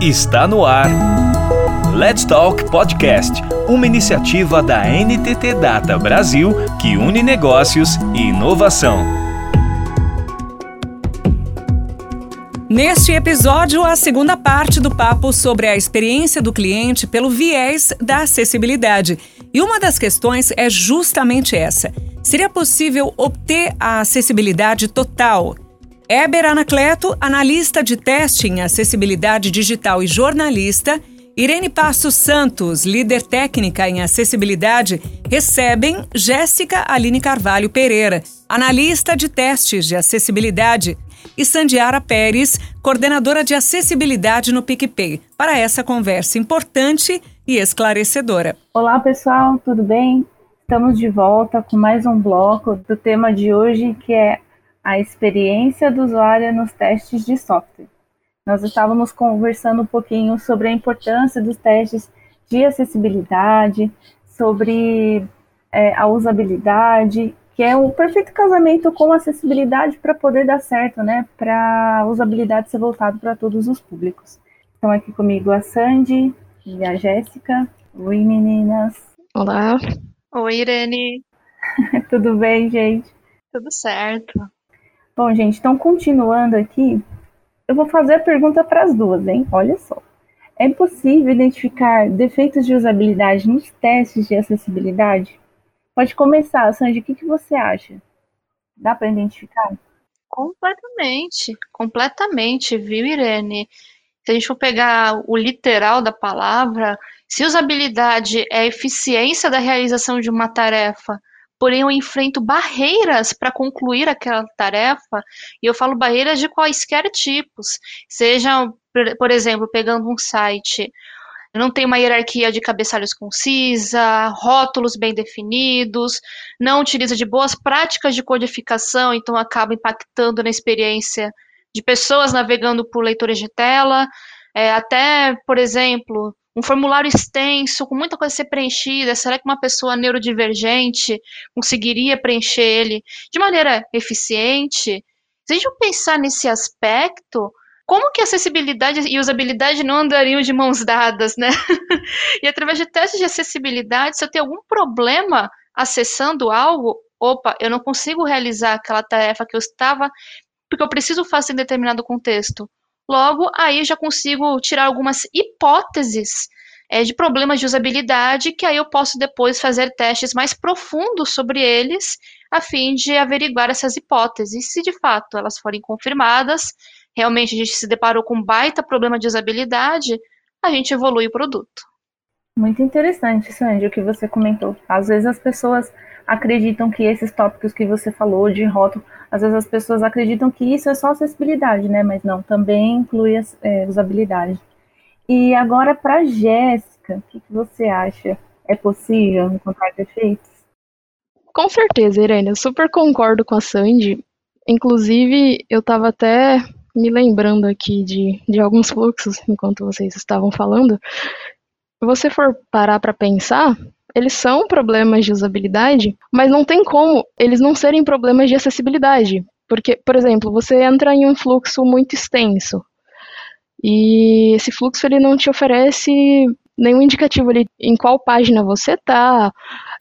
Está no ar. Let's Talk Podcast, uma iniciativa da NTT Data Brasil que une negócios e inovação. Neste episódio, a segunda parte do papo sobre a experiência do cliente pelo viés da acessibilidade. E uma das questões é justamente essa: seria possível obter a acessibilidade total? Éber Anacleto, analista de teste em acessibilidade digital e jornalista, Irene Passos Santos, líder técnica em acessibilidade, recebem Jéssica Aline Carvalho Pereira, analista de testes de acessibilidade, e Sandiara Pérez, coordenadora de acessibilidade no PicPay, para essa conversa importante e esclarecedora. Olá, pessoal, tudo bem? Estamos de volta com mais um bloco do tema de hoje, que é a experiência do usuário nos testes de software. Nós estávamos conversando um pouquinho sobre a importância dos testes de acessibilidade, sobre é, a usabilidade, que é o perfeito casamento com acessibilidade para poder dar certo, né? Para a usabilidade ser voltada para todos os públicos. Estão aqui comigo a Sandy e a Jéssica. Oi, meninas. Olá. Oi, Irene. Tudo bem, gente? Tudo certo. Bom, gente, então continuando aqui, eu vou fazer a pergunta para as duas, hein? Olha só. É possível identificar defeitos de usabilidade nos testes de acessibilidade? Pode começar, Sandy, o que, que você acha? Dá para identificar? Completamente, completamente, viu, Irene? Se a gente for pegar o literal da palavra, se usabilidade é a eficiência da realização de uma tarefa porém eu enfrento barreiras para concluir aquela tarefa, e eu falo barreiras de quaisquer tipos, seja, por exemplo, pegando um site, não tem uma hierarquia de cabeçalhos concisa, rótulos bem definidos, não utiliza de boas práticas de codificação, então acaba impactando na experiência de pessoas navegando por leitores de tela, é, até, por exemplo, um formulário extenso, com muita coisa a ser preenchida, será que uma pessoa neurodivergente conseguiria preencher ele de maneira eficiente? Se a gente pensar nesse aspecto, como que acessibilidade e usabilidade não andariam de mãos dadas, né? e através de testes de acessibilidade, se eu tenho algum problema acessando algo, opa, eu não consigo realizar aquela tarefa que eu estava, porque eu preciso fazer em determinado contexto. Logo, aí já consigo tirar algumas hipóteses é, de problemas de usabilidade, que aí eu posso depois fazer testes mais profundos sobre eles, a fim de averiguar essas hipóteses. Se de fato elas forem confirmadas, realmente a gente se deparou com um baita problema de usabilidade, a gente evolui o produto. Muito interessante, Sandy, o que você comentou. Às vezes as pessoas acreditam que esses tópicos que você falou de rótulo, às vezes as pessoas acreditam que isso é só acessibilidade, né? Mas não, também inclui a é, usabilidade. E agora para Jéssica, o que, que, você acha? É possível encontrar defeitos? Com certeza, Irene, eu super concordo com a Sandy. Inclusive, eu estava até me lembrando aqui de, de alguns fluxos enquanto vocês estavam falando. Você for parar para pensar, eles são problemas de usabilidade, mas não tem como eles não serem problemas de acessibilidade. Porque, por exemplo, você entra em um fluxo muito extenso e esse fluxo ele não te oferece nenhum indicativo ali em qual página você tá,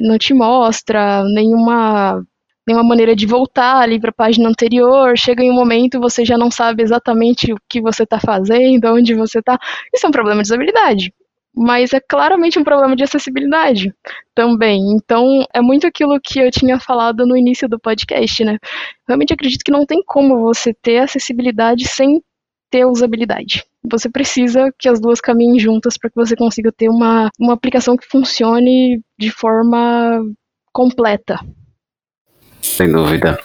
não te mostra nenhuma nenhuma maneira de voltar ali para a página anterior. Chega em um momento você já não sabe exatamente o que você está fazendo, onde você está. Isso é um problema de usabilidade mas é claramente um problema de acessibilidade também. Então, é muito aquilo que eu tinha falado no início do podcast, né? Realmente acredito que não tem como você ter acessibilidade sem ter usabilidade. Você precisa que as duas caminhem juntas para que você consiga ter uma, uma aplicação que funcione de forma completa. Sem dúvida.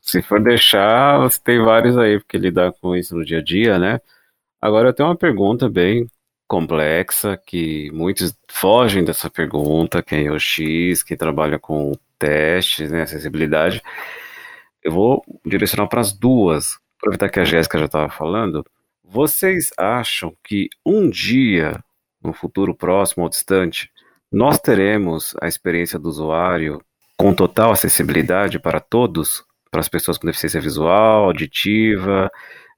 Se for deixar, você tem vários aí, porque lidar com isso no dia a dia, né? Agora eu tenho uma pergunta bem complexa, que muitos fogem dessa pergunta, quem é o X, quem trabalha com testes, né, acessibilidade. Eu vou direcionar para as duas, aproveitar que a Jéssica já estava falando. Vocês acham que um dia, no futuro próximo ou distante, nós teremos a experiência do usuário com total acessibilidade para todos, para as pessoas com deficiência visual, auditiva,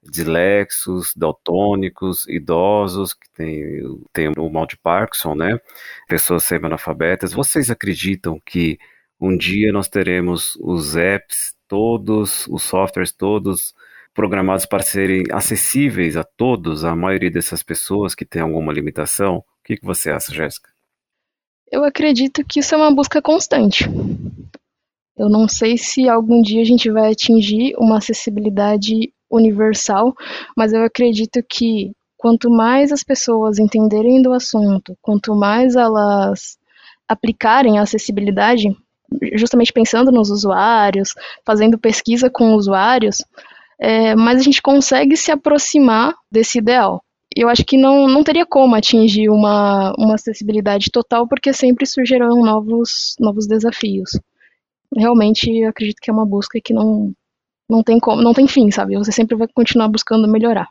dislexos, daltônicos, idosos, que tem, o mal de Parkinson, né? Pessoas semi-analfabetas. Vocês acreditam que um dia nós teremos os apps todos, os softwares todos programados para serem acessíveis a todos, a maioria dessas pessoas que tem alguma limitação? O que, que você acha, Jéssica? Eu acredito que isso é uma busca constante. Eu não sei se algum dia a gente vai atingir uma acessibilidade universal, mas eu acredito que quanto mais as pessoas entenderem do assunto, quanto mais elas aplicarem a acessibilidade, justamente pensando nos usuários, fazendo pesquisa com usuários, é, mais a gente consegue se aproximar desse ideal. Eu acho que não, não teria como atingir uma, uma acessibilidade total, porque sempre surgirão novos, novos desafios. Realmente, eu acredito que é uma busca que não, não tem como, não tem fim, sabe? Você sempre vai continuar buscando melhorar.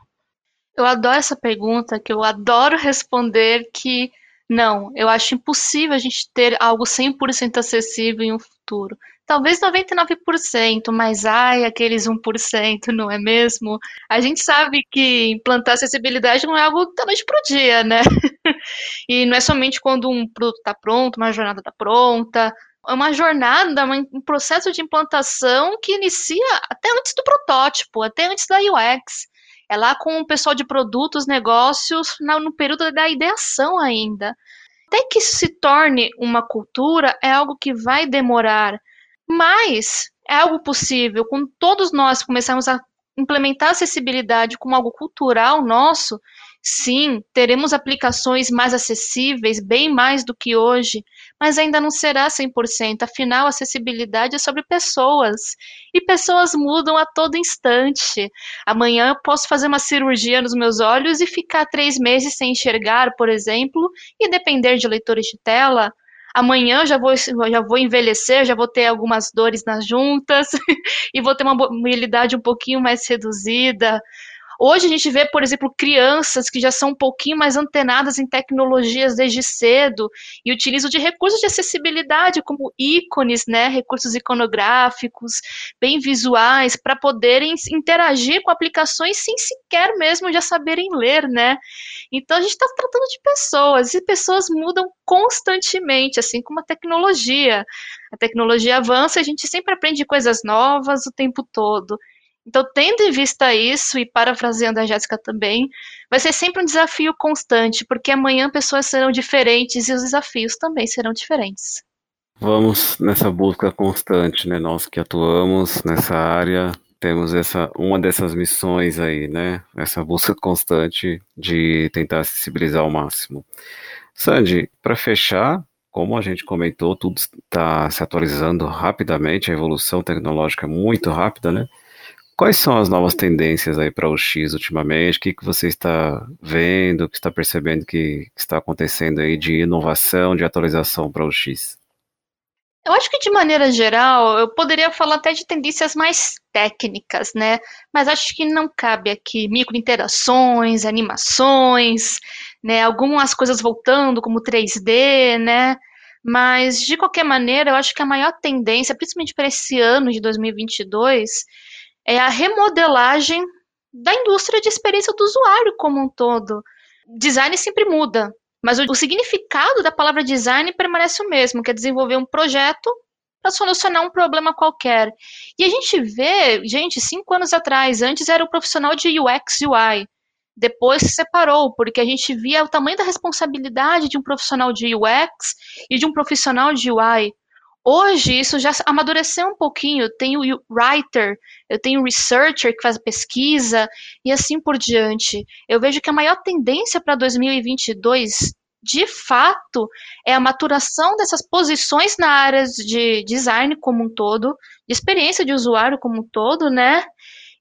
Eu adoro essa pergunta, que eu adoro responder que não, eu acho impossível a gente ter algo 100% acessível em um futuro. Talvez 99%, mas ai, aqueles 1%, não é mesmo? A gente sabe que implantar acessibilidade não é algo da noite para o dia, né? e não é somente quando um produto está pronto, uma jornada está pronta, é uma jornada, um processo de implantação que inicia até antes do protótipo, até antes da UX. É lá com o pessoal de produtos, negócios, no período da ideação ainda. Até que isso se torne uma cultura, é algo que vai demorar, mas é algo possível. Quando todos nós começarmos a implementar acessibilidade como algo cultural nosso, Sim, teremos aplicações mais acessíveis, bem mais do que hoje, mas ainda não será 100%. Afinal, acessibilidade é sobre pessoas e pessoas mudam a todo instante. Amanhã eu posso fazer uma cirurgia nos meus olhos e ficar três meses sem enxergar, por exemplo, e depender de leitores de tela. Amanhã já vou, já vou envelhecer, já vou ter algumas dores nas juntas e vou ter uma mobilidade um pouquinho mais reduzida. Hoje a gente vê, por exemplo, crianças que já são um pouquinho mais antenadas em tecnologias desde cedo e utilizam de recursos de acessibilidade, como ícones, né, recursos iconográficos, bem visuais, para poderem interagir com aplicações sem sequer mesmo já saberem ler, né? Então a gente está tratando de pessoas e pessoas mudam constantemente, assim como a tecnologia. A tecnologia avança, a gente sempre aprende coisas novas o tempo todo. Então, tendo em vista isso, e parafraseando a Jéssica também, vai ser sempre um desafio constante, porque amanhã pessoas serão diferentes e os desafios também serão diferentes. Vamos nessa busca constante, né? Nós que atuamos nessa área, temos essa uma dessas missões aí, né? Essa busca constante de tentar acessibilizar ao máximo. Sandy, para fechar, como a gente comentou, tudo está se atualizando rapidamente, a evolução tecnológica é muito rápida, né? Quais são as novas tendências aí para o X ultimamente? O que, que você está vendo, que está percebendo que, que está acontecendo aí de inovação, de atualização para o X? Eu acho que de maneira geral, eu poderia falar até de tendências mais técnicas, né? Mas acho que não cabe aqui microinterações, animações, né? Algumas coisas voltando, como 3D, né? Mas de qualquer maneira, eu acho que a maior tendência, principalmente para esse ano de 2022, é a remodelagem da indústria de experiência do usuário como um todo. Design sempre muda, mas o, o significado da palavra design permanece o mesmo, que é desenvolver um projeto para solucionar um problema qualquer. E a gente vê, gente, cinco anos atrás, antes era o profissional de UX UI, depois se separou, porque a gente via o tamanho da responsabilidade de um profissional de UX e de um profissional de UI. Hoje isso já amadureceu um pouquinho. Eu tenho writer, eu tenho researcher que faz pesquisa e assim por diante. Eu vejo que a maior tendência para 2022 de fato, é a maturação dessas posições na área de design como um todo, de experiência de usuário como um todo, né?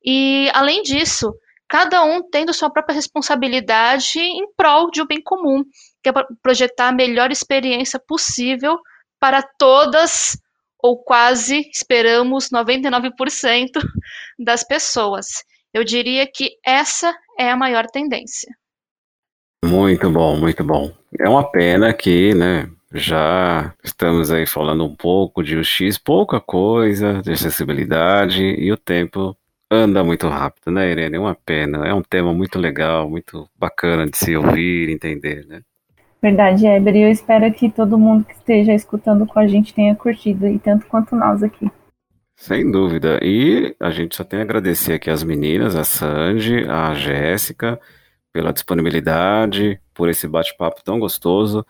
E, além disso, cada um tendo sua própria responsabilidade em prol de um bem comum, que é projetar a melhor experiência possível para todas ou quase, esperamos, 99% das pessoas. Eu diria que essa é a maior tendência. Muito bom, muito bom. É uma pena que, né, já estamos aí falando um pouco de UX, pouca coisa de acessibilidade e o tempo anda muito rápido, né, Irene? É uma pena. É um tema muito legal, muito bacana de se ouvir, entender, né? Verdade, Eber. E eu espero que todo mundo que esteja escutando com a gente tenha curtido, e tanto quanto nós aqui. Sem dúvida. E a gente só tem a agradecer aqui as meninas, a Sandy, a Jéssica, pela disponibilidade, por esse bate-papo tão gostoso.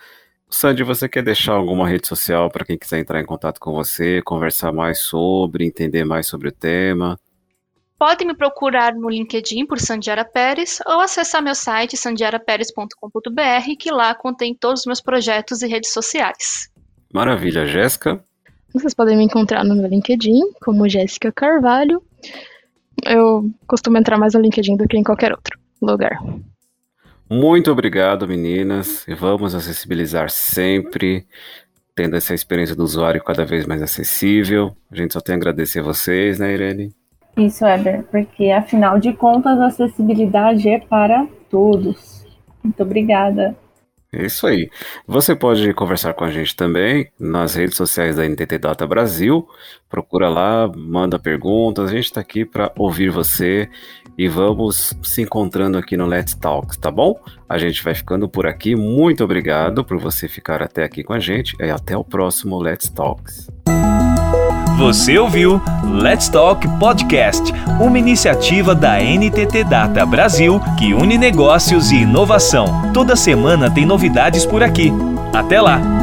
Sandy, você quer deixar alguma rede social para quem quiser entrar em contato com você, conversar mais sobre, entender mais sobre o tema? Pode me procurar no LinkedIn por Sandiara Pérez ou acessar meu site sandiaraperes.com.br, que lá contém todos os meus projetos e redes sociais. Maravilha, Jéssica. Vocês podem me encontrar no meu LinkedIn como Jéssica Carvalho. Eu costumo entrar mais no LinkedIn do que em qualquer outro lugar. Muito obrigado, meninas. E vamos acessibilizar sempre, tendo essa experiência do usuário cada vez mais acessível. A gente só tem a agradecer a vocês, né, Irene? Isso, Eber, porque afinal de contas a acessibilidade é para todos. Muito obrigada. Isso aí. Você pode conversar com a gente também nas redes sociais da NTT Data Brasil. Procura lá, manda perguntas. A gente está aqui para ouvir você e vamos se encontrando aqui no Let's Talks, tá bom? A gente vai ficando por aqui. Muito obrigado por você ficar até aqui com a gente e até o próximo Let's Talks. Você ouviu Let's Talk Podcast, uma iniciativa da NTT Data Brasil que une negócios e inovação. Toda semana tem novidades por aqui. Até lá!